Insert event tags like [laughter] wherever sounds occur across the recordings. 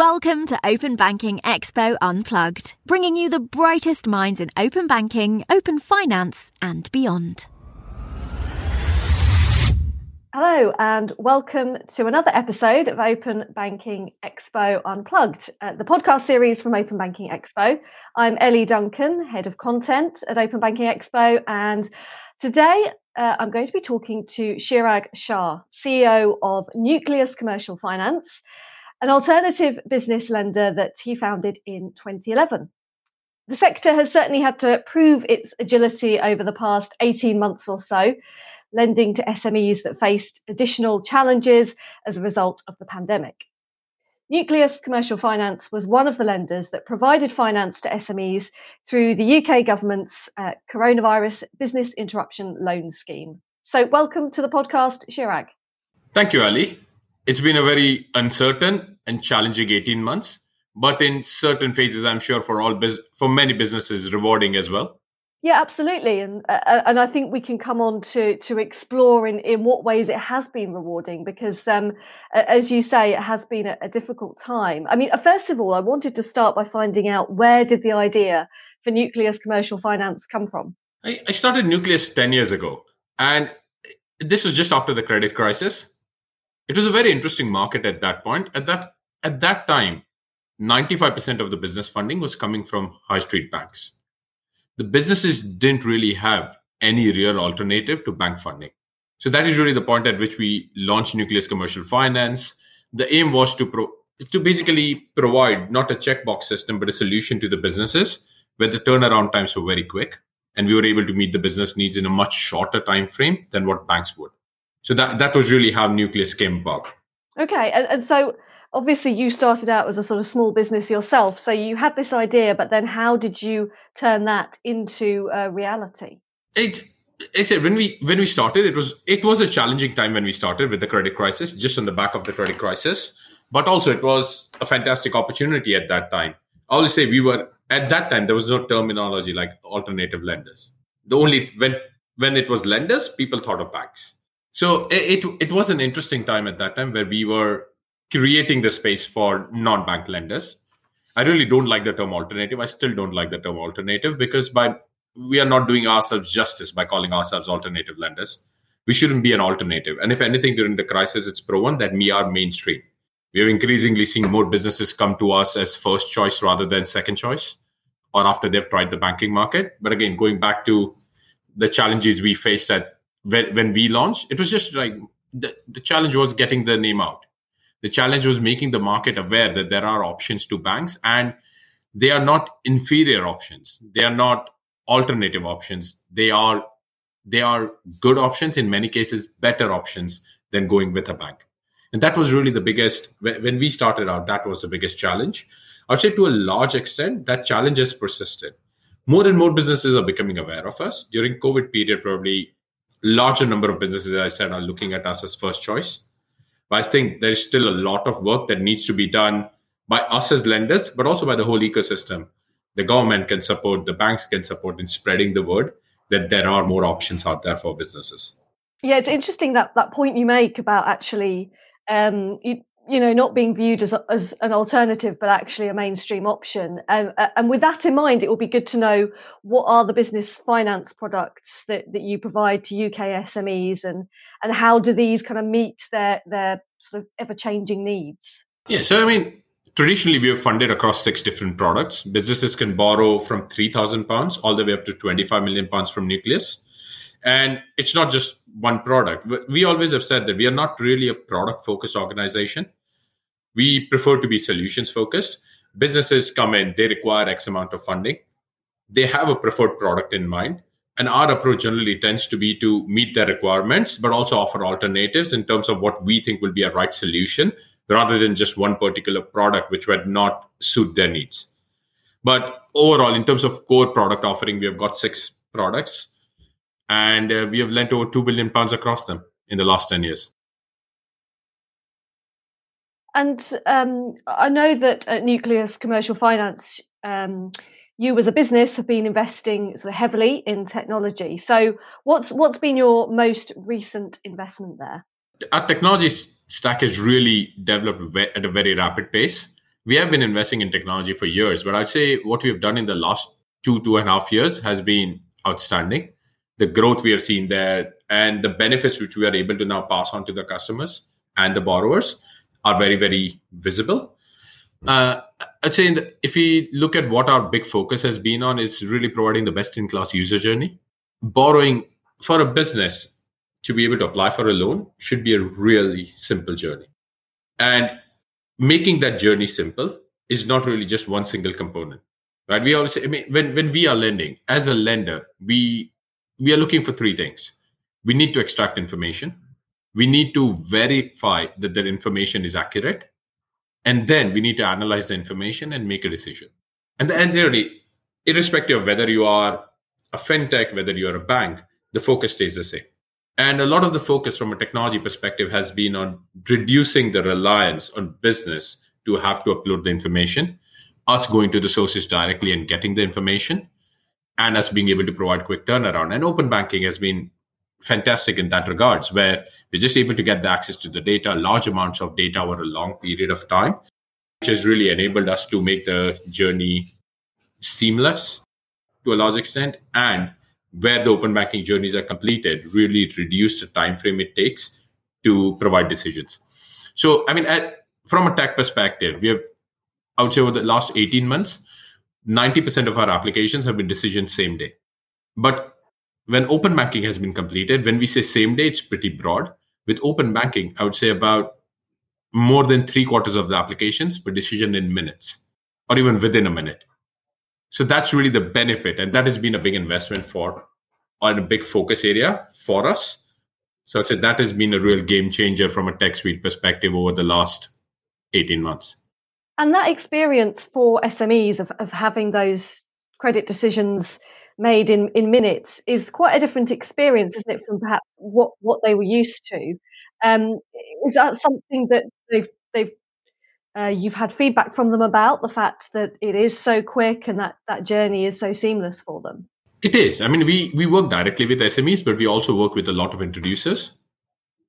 Welcome to Open Banking Expo Unplugged, bringing you the brightest minds in open banking, open finance, and beyond. Hello, and welcome to another episode of Open Banking Expo Unplugged, uh, the podcast series from Open Banking Expo. I'm Ellie Duncan, Head of Content at Open Banking Expo, and today uh, I'm going to be talking to Chirag Shah, CEO of Nucleus Commercial Finance an alternative business lender that he founded in 2011. The sector has certainly had to prove its agility over the past 18 months or so, lending to SMEs that faced additional challenges as a result of the pandemic. Nucleus Commercial Finance was one of the lenders that provided finance to SMEs through the UK government's uh, coronavirus business interruption loan scheme. So, welcome to the podcast, Chirag. Thank you, Ali. It's been a very uncertain and challenging 18 months, but in certain phases, I'm sure for all bus- for many businesses, rewarding as well. Yeah, absolutely, and uh, uh, and I think we can come on to to explore in in what ways it has been rewarding because, um, as you say, it has been a, a difficult time. I mean, uh, first of all, I wanted to start by finding out where did the idea for Nucleus Commercial Finance come from? I, I started Nucleus ten years ago, and this was just after the credit crisis it was a very interesting market at that point. At that at that time, 95% of the business funding was coming from high street banks. The businesses didn't really have any real alternative to bank funding. So that is really the point at which we launched Nucleus Commercial Finance. The aim was to pro- to basically provide not a checkbox system but a solution to the businesses where the turnaround times were very quick and we were able to meet the business needs in a much shorter time frame than what banks would. So that that was really how Nucleus came about. Okay, and, and so obviously you started out as a sort of small business yourself. So you had this idea, but then how did you turn that into uh, reality? It I said when we when we started, it was it was a challenging time when we started with the credit crisis, just on the back of the credit crisis. But also, it was a fantastic opportunity at that time. I always say we were at that time there was no terminology like alternative lenders. The only when when it was lenders, people thought of banks. So it, it, it was an interesting time at that time where we were creating the space for non-bank lenders. I really don't like the term alternative. I still don't like the term alternative because by we are not doing ourselves justice by calling ourselves alternative lenders. We shouldn't be an alternative. And if anything, during the crisis, it's proven that we are mainstream. We are increasingly seeing more businesses come to us as first choice rather than second choice or after they've tried the banking market. But again, going back to the challenges we faced at when, when we launched, it was just like the, the challenge was getting the name out. The challenge was making the market aware that there are options to banks and they are not inferior options. They are not alternative options. They are they are good options in many cases, better options than going with a bank. And that was really the biggest when we started out. That was the biggest challenge. I'd say to a large extent that challenge has persisted. More and more businesses are becoming aware of us during COVID period. Probably larger number of businesses, as I said, are looking at us as first choice. But I think there's still a lot of work that needs to be done by us as lenders, but also by the whole ecosystem. The government can support, the banks can support in spreading the word that there are more options out there for businesses. Yeah, it's interesting that that point you make about actually um, you know not being viewed as as an alternative but actually a mainstream option um, and with that in mind it will be good to know what are the business finance products that, that you provide to UK SMEs and and how do these kind of meet their their sort of ever changing needs yeah so i mean traditionally we have funded across six different products businesses can borrow from 3000 pounds all the way up to 25 million pounds from nucleus and it's not just one product. We always have said that we are not really a product focused organization. We prefer to be solutions focused. Businesses come in, they require X amount of funding. They have a preferred product in mind. And our approach generally tends to be to meet their requirements, but also offer alternatives in terms of what we think will be a right solution rather than just one particular product which would not suit their needs. But overall, in terms of core product offering, we have got six products and uh, we have lent over 2 billion pounds across them in the last 10 years. And um, I know that at Nucleus Commercial Finance, um, you as a business have been investing sort of heavily in technology. So, what's what's been your most recent investment there? Our technology stack has really developed at a very rapid pace. we have been investing in technology for years, but I'd say what we have done in the last two, two and a half years has been outstanding. The growth we have seen there and the benefits which we are able to now pass on to the customers and the borrowers are very, very visible. Uh, I'd say the, if we look at what our big focus has been on is really providing the best in class user journey. Borrowing for a business to be able to apply for a loan should be a really simple journey. And making that journey simple is not really just one single component. Right? We always say, I mean, when, when we are lending, as a lender, we we are looking for three things. We need to extract information. We need to verify that that information is accurate. And then we need to analyze the information and make a decision. And, and really, irrespective of whether you are a fintech, whether you're a bank, the focus stays the same. And a lot of the focus from a technology perspective has been on reducing the reliance on business to have to upload the information, us going to the sources directly and getting the information, and us being able to provide quick turnaround. And open banking has been fantastic in that regards, where we're just able to get the access to the data, large amounts of data over a long period of time, which has really enabled us to make the journey seamless to a large extent. And where the open banking journeys are completed really reduce the time frame it takes to provide decisions. So i mean at, from a tech perspective we have i would say over the last 18 months 90% of our applications have been decisioned same day. But when open banking has been completed when we say same day it's pretty broad with open banking i would say about more than three quarters of the applications were decision in minutes or even within a minute so that's really the benefit. And that has been a big investment for and a big focus area for us. So I'd say that has been a real game changer from a tech suite perspective over the last 18 months. And that experience for SMEs of, of having those credit decisions made in, in minutes is quite a different experience, isn't it, from perhaps what, what they were used to. Um, is that something that they've they've uh, you've had feedback from them about the fact that it is so quick and that that journey is so seamless for them. It is. I mean, we we work directly with SMEs, but we also work with a lot of introducers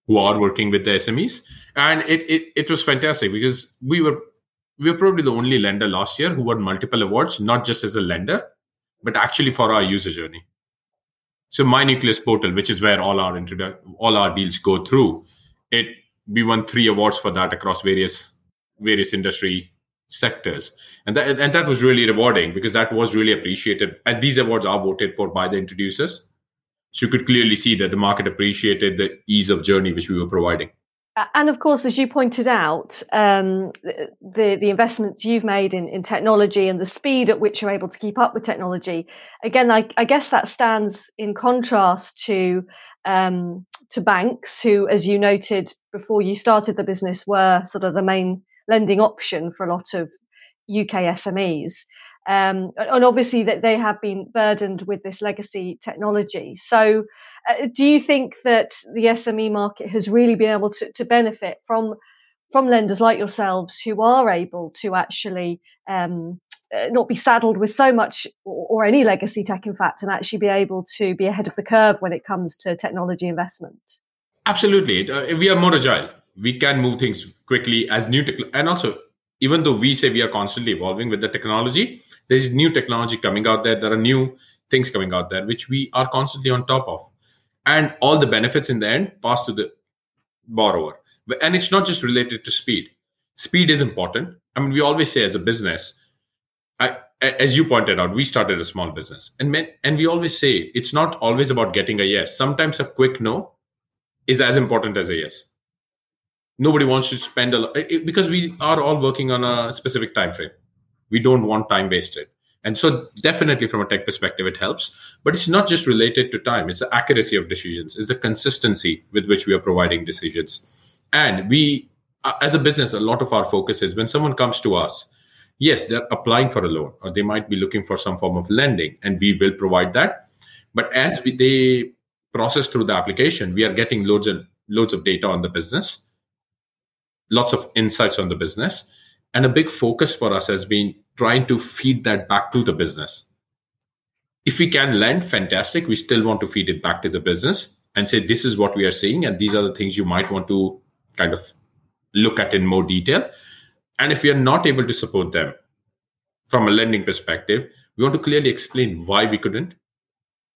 who are working with the SMEs, and it it, it was fantastic because we were we were probably the only lender last year who won multiple awards, not just as a lender, but actually for our user journey. So my nucleus portal, which is where all our introdu- all our deals go through, it we won three awards for that across various various industry sectors. And that and that was really rewarding because that was really appreciated. And these awards are voted for by the introducers. So you could clearly see that the market appreciated the ease of journey which we were providing and of course as you pointed out um, the the investments you've made in, in technology and the speed at which you're able to keep up with technology again i, I guess that stands in contrast to um, to banks who as you noted before you started the business were sort of the main lending option for a lot of UK SMEs. Um, and obviously that they have been burdened with this legacy technology. So, uh, do you think that the SME market has really been able to, to benefit from from lenders like yourselves who are able to actually um, uh, not be saddled with so much or, or, any legacy tech, in fact, and actually be able to be ahead of the curve when it comes to technology investment? Absolutely, uh, we are more agile we can move things quickly as new tech and also even though we say we are constantly evolving with the technology there is new technology coming out there. There are new things coming out there which we are constantly on top of. And all the benefits in the end pass to the borrower. And it's not just related to speed. Speed is important. I mean we always say as a business I, as you pointed out we started a small business. And and we always say it's not always about getting a yes. Sometimes a quick no is as important as a yes. Nobody wants to spend a lot because we are all working on a specific time frame we don't want time wasted. And so definitely from a tech perspective it helps. But it's not just related to time. It's the accuracy of decisions. It's the consistency with which we are providing decisions. And we uh, as a business a lot of our focus is when someone comes to us yes they're applying for a loan or they might be looking for some form of lending and we will provide that. But as we, they process through the application we are getting loads and loads of data on the business lots of insights on the business. And a big focus for us has been trying to feed that back to the business. If we can lend, fantastic. We still want to feed it back to the business and say, this is what we are seeing, and these are the things you might want to kind of look at in more detail. And if we are not able to support them from a lending perspective, we want to clearly explain why we couldn't,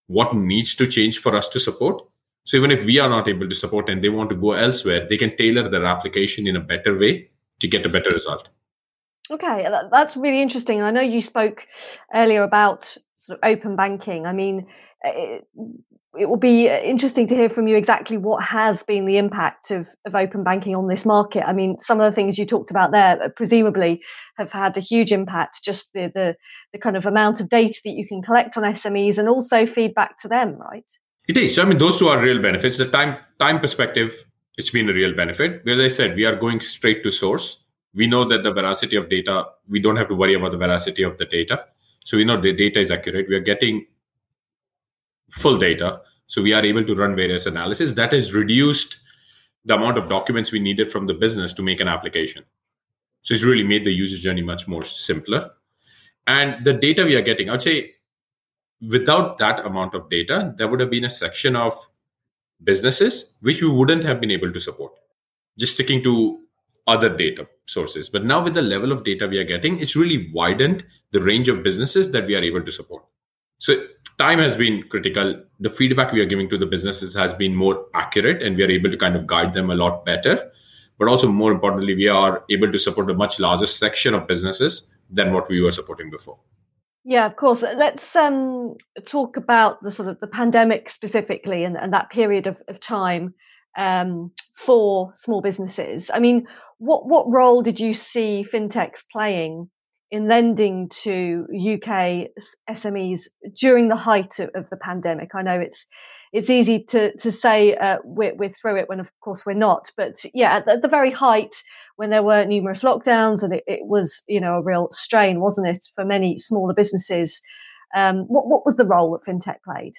what needs to change for us to support. So even if we are not able to support and they want to go elsewhere, they can tailor their application in a better way to get a better result. Okay, uh, that's really interesting. I know you spoke earlier about sort of open banking. I mean, uh, it, it will be uh, interesting to hear from you exactly what has been the impact of, of open banking on this market. I mean, some of the things you talked about there uh, presumably have had a huge impact, just the, the, the kind of amount of data that you can collect on SMEs and also feedback to them, right? It is. So, I mean, those two are real benefits. The time time perspective, it's been a real benefit. As I said, we are going straight to source we know that the veracity of data, we don't have to worry about the veracity of the data. So we know the data is accurate. We are getting full data. So we are able to run various analysis. That has reduced the amount of documents we needed from the business to make an application. So it's really made the user journey much more simpler. And the data we are getting, I'd say without that amount of data, there would have been a section of businesses which we wouldn't have been able to support. Just sticking to other data sources. But now with the level of data we are getting, it's really widened the range of businesses that we are able to support. So time has been critical. The feedback we are giving to the businesses has been more accurate and we are able to kind of guide them a lot better. But also more importantly, we are able to support a much larger section of businesses than what we were supporting before. Yeah, of course. Let's um, talk about the sort of the pandemic specifically and, and that period of, of time um, for small businesses. I mean, what what role did you see fintechs playing in lending to UK SMEs during the height of, of the pandemic? I know it's it's easy to to say uh, we're, we're through it when of course we're not, but yeah, at the, at the very height when there were numerous lockdowns and it, it, was you know a real strain, wasn't it, for many smaller businesses? Um, what what was the role that fintech played?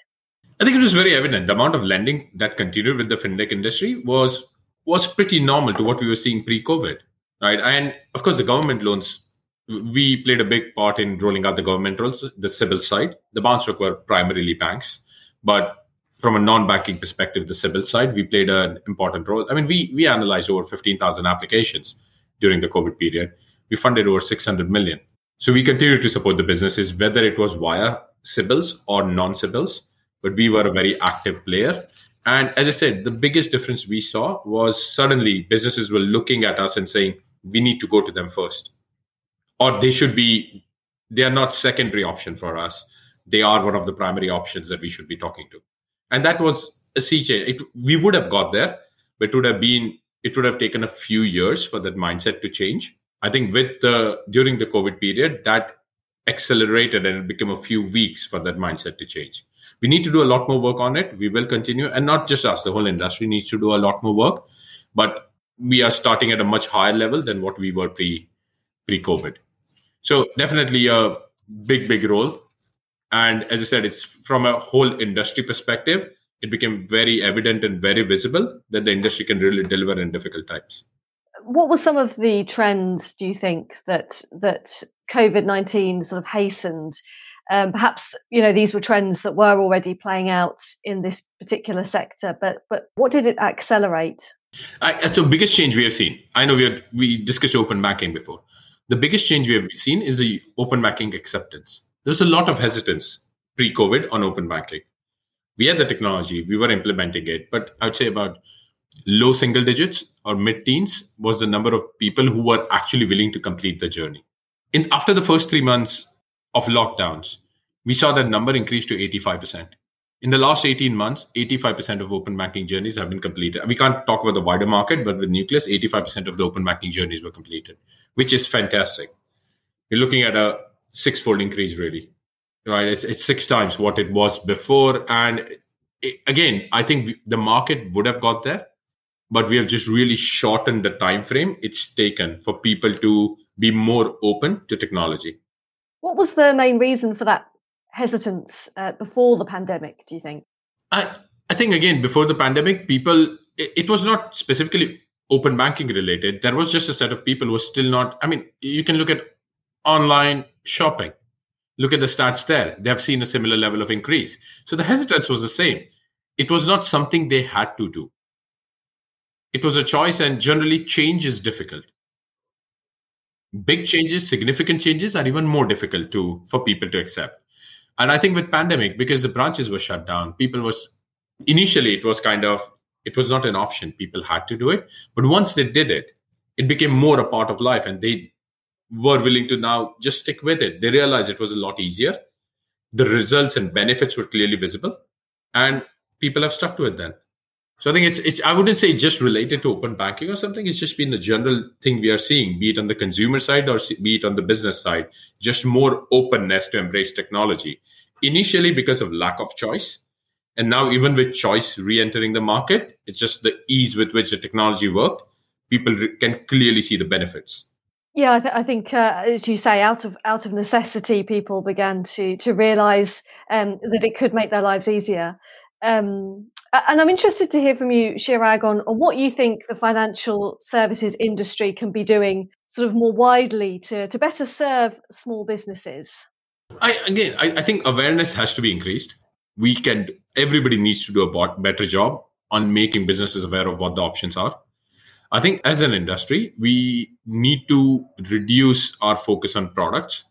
I think it was very evident. The amount of lending that continued with the fintech industry was was pretty normal to what we were seeing pre-COVID, right? And of course, the government loans. We played a big part in rolling out the government roles, the CBIL side. The bounce were primarily banks, but from a non-banking perspective, the CBIL side, we played an important role. I mean, we we analyzed over fifteen thousand applications during the COVID period. We funded over six hundred million. So we continued to support the businesses, whether it was via CBILs or non-CBILs but we were a very active player. And as I said, the biggest difference we saw was suddenly businesses were looking at us and saying, we need to go to them first. Or they should be, they are not secondary option for us. They are one of the primary options that we should be talking to. And that was a sea change. It, we would have got there, but it would have been, it would have taken a few years for that mindset to change. I think with the, during the COVID period, that accelerated and it became a few weeks for that mindset to change we need to do a lot more work on it. We will continue, and not just us, the whole industry needs to do a lot more work. But we are starting at a much higher level than what we were pre pre COVID. So definitely a big big role. And as I said, it's from a whole industry perspective. It became very evident and very visible that the industry can really deliver in difficult times. What were some of the trends? Do you think that that COVID nineteen sort of hastened? Um, perhaps you know these were trends that were already playing out in this particular sector, but but what did it accelerate? I, so biggest change we have seen. I know we had, we discussed open banking before. The biggest change we have seen is the open banking acceptance. There's a lot of hesitance pre-COVID on open banking. We had the technology, we were implementing it, but I'd say about low single digits or mid-teens was the number of people who were actually willing to complete the journey. In after the first three months, of lockdowns, we saw that number increase to 85%. In the last 18 months, 85% of open banking journeys have been completed. We can't talk about the wider market, but with Nucleus, 85% of the open banking journeys were completed, which is fantastic. We're looking at a six fold increase, really. Right? It's, it's six times what it was before. And it, again, I think the market would have got there, but we have just really shortened the time frame it's taken for people to be more open to technology. What was the main reason for that hesitance uh, before the pandemic, do you think? I, I think, again, before the pandemic, people, it, it was not specifically open banking related. There was just a set of people who were still not, I mean, you can look at online shopping. Look at the stats there. They have seen a similar level of increase. So the hesitance was the same. It was not something they had to do. It was a choice, and generally, change is difficult. Big changes, significant changes are even more difficult to for people to accept. And I think with pandemic, because the branches were shut down, people was initially it was kind of it was not an option. People had to do it. But once they did it, it became more a part of life and they were willing to now just stick with it. They realized it was a lot easier. The results and benefits were clearly visible. And people have stuck to it then. So I think it's it's I wouldn't say just related to open banking or something. It's just been the general thing we are seeing, be it on the consumer side or be it on the business side, just more openness to embrace technology. Initially because of lack of choice, and now even with choice re-entering the market, it's just the ease with which the technology worked. People re- can clearly see the benefits. Yeah, I, th- I think, uh, as you say, out of out of necessity, people began to to realise um, that it could make their lives easier. Um, Uh, and I'm interested to hear from you, Chirag, on, on what you think the financial services industry can be doing sort of more widely to, to better serve small businesses. I again, I, I think awareness has to be increased. We can. Everybody needs to do a better job on making businesses aware of what the options are. I think as an industry, we need to reduce our focus on products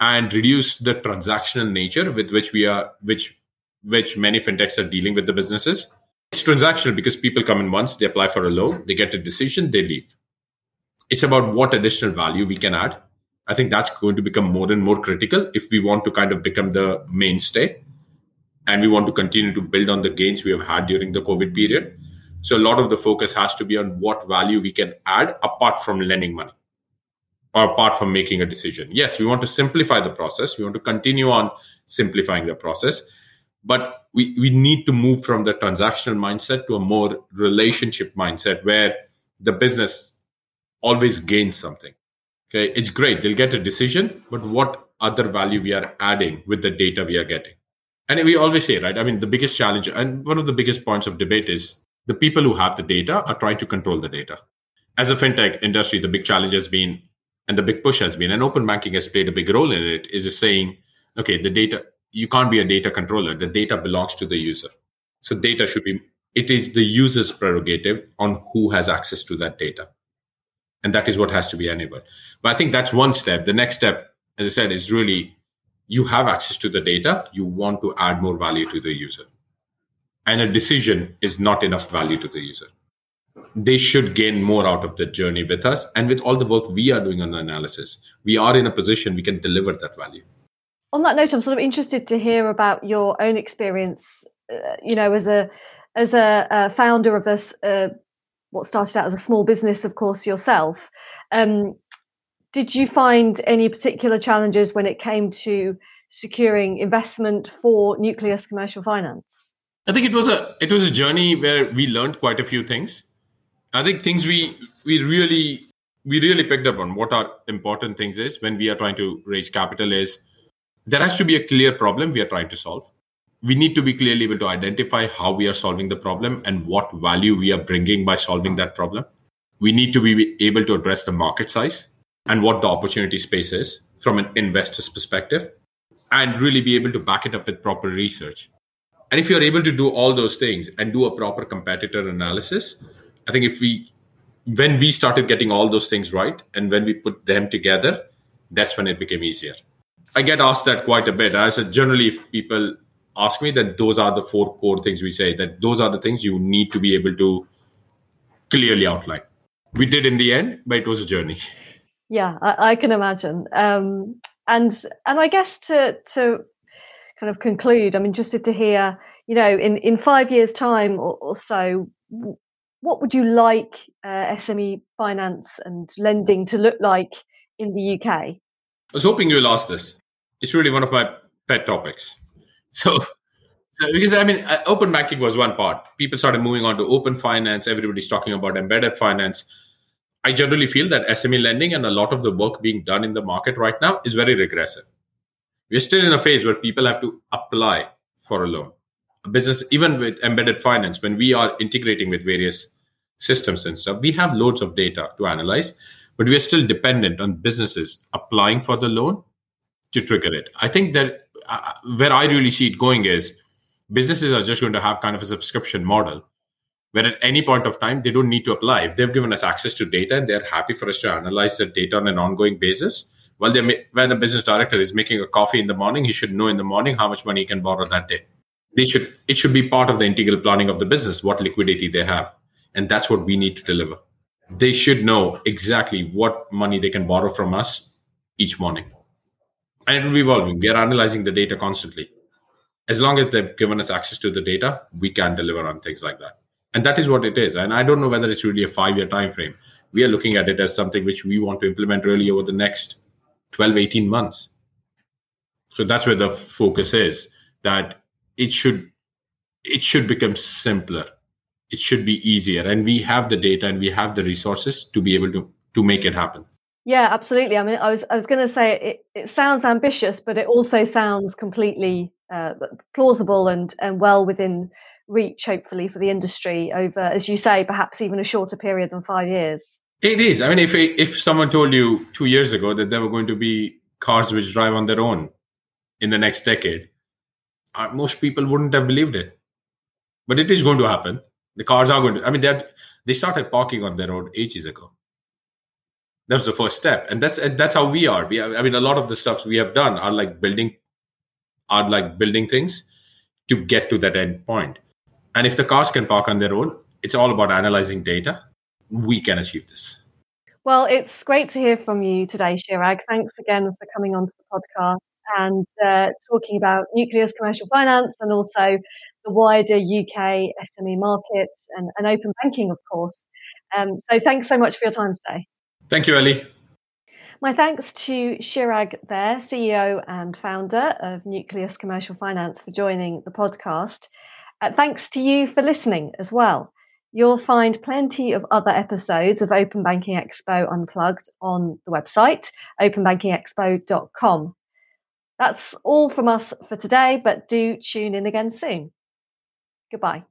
and reduce the transactional nature with which we are, which which many fintechs are dealing with the businesses. It's transactional because people come in once, they apply for a loan, they get a decision, they leave. It's about what additional value we can add. I think that's going to become more and more critical if we want to kind of become the mainstay and we want to continue to build on the gains we have had during the COVID period. So a lot of the focus has to be on what value we can add apart from lending money or apart from making a decision. Yes, we want to simplify the process. We want to continue on simplifying the process but we, we need to move from the transactional mindset to a more relationship mindset where the business always gains something. Okay it's great. They'll get a decision but what other value we are adding with the data we are getting? And we always say right i mean the biggest challenge and one of the biggest points of debate is the people who have the data are trying to control the data. As a fintech industry the big challenge has been and the big push has been and open banking has played a big role in it is saying okay the data you can't be a data controller. The data belongs to the user. So data should be, it is the user's prerogative on who has access to that data. And that is what has to be enabled. But I think that's one step. The next step, as I said, is really you have access to the data. You want to add more value to the user. And a decision is not enough value to the user. They should gain more out of the journey with us. And with all the work we are doing on the analysis, we are in a position we can deliver that value on that note, I'm sort of interested to hear about your own experience. Uh, you know, as a as a, a founder of this, uh, what started out as a small business, of course, yourself. Um, did you find any particular challenges when it came to securing investment for nucleus commercial finance? I think it was a it was a journey where we learned quite a few things. I think things we we really we really picked up on what are important things is when we are trying to raise capital is there has to be a clear problem we are trying to solve. We need to be clearly able to identify how we are solving the problem and what value we are bringing by solving that problem. We need to be able to address the market size and what the opportunity space is from an investor's perspective and really be able to back it up with proper research. And if you're able to do all those things and do a proper competitor analysis, I think if we, when we started getting all those things right and when we put them together, that's when it became easier. I get asked that quite a bit. I said generally, if people ask me, that those are the four core things we say. That those are the things you need to be able to clearly outline. We did in the end, but it was a journey. Yeah, I, I can imagine. Um, and and I guess to to kind of conclude, I'm interested to hear, you know, in in five years' time or, or so, what would you like uh, SME finance and lending to look like in the UK? I was hoping you'll ask this it's really one of my pet topics. [laughs] So, so because I mean, uh, open banking was one part. People started moving on to open finance. Everybody's talking about embedded finance. I generally feel that SME lending and a lot of the work being done in the market right now is very regressive. We're still in a phase where people have to apply for a loan. A business, even with embedded finance, when we are integrating with various systems and stuff, we have loads of data to analyze, but we are still dependent on businesses applying for the loan to trigger it. I think that uh, where I really see it going is businesses are just going to have kind of a subscription model where at any point of time they don't need to apply. If they've given us access to data and they're happy for us to analyze that data on an ongoing basis, well, ma- when a business director is making a coffee in the morning, he should know in the morning how much money he can borrow that day. They should it should be part of the integral planning of the business, what liquidity they have. And that's what we need to deliver. They should know exactly what money they can borrow from us each morning. And it will be evolving. We are analyzing the data constantly. As long as they've given us access to the data, we can deliver on things like that. And that is what it is. And i don't know whether it's really a five year time frame we are looking at it as something which we want to implement really over the next 12 18 months. So that's where the focus is that it should it should become simpler. It should be easier. And we have the data and we have the resources to be able to to make it happen yeah absolutely i mean i was i was going to say it, it sounds ambitious but it also sounds completely uh, plausible and and well within reach, hopefully, for the industry over, as you say, perhaps even a shorter period than five years? It is. I mean, if if someone told you two years ago that there were going to be cars which drive on their own in the next decade, uh, most people wouldn't have believed it. But it is going to happen. The cars are going to. I mean, they they started parking on their road ages ago. That's the first step, and that's that's how we are. We, I mean, a lot of the stuff we have done are like building, are like building things to get to that end point. And if the cars can park on their own, it's all about analyzing data. We can achieve this. Well, it's great to hear from you today, Chirag. Thanks again for coming onto the podcast and uh, talking about Nucleus commercial finance and also the wider UK SME market and, and open banking, of course. Um, so thanks so much for your time today. Thank you, Ellie. My thanks to Chirag there, CEO and founder of Nucleus Commercial Finance, for joining the podcast. Uh, thanks to you for listening as well. You'll find plenty of other episodes of Open Banking Expo Unplugged on the website, openbankingexpo.com. That's all from us for today, but do tune in again soon. Goodbye.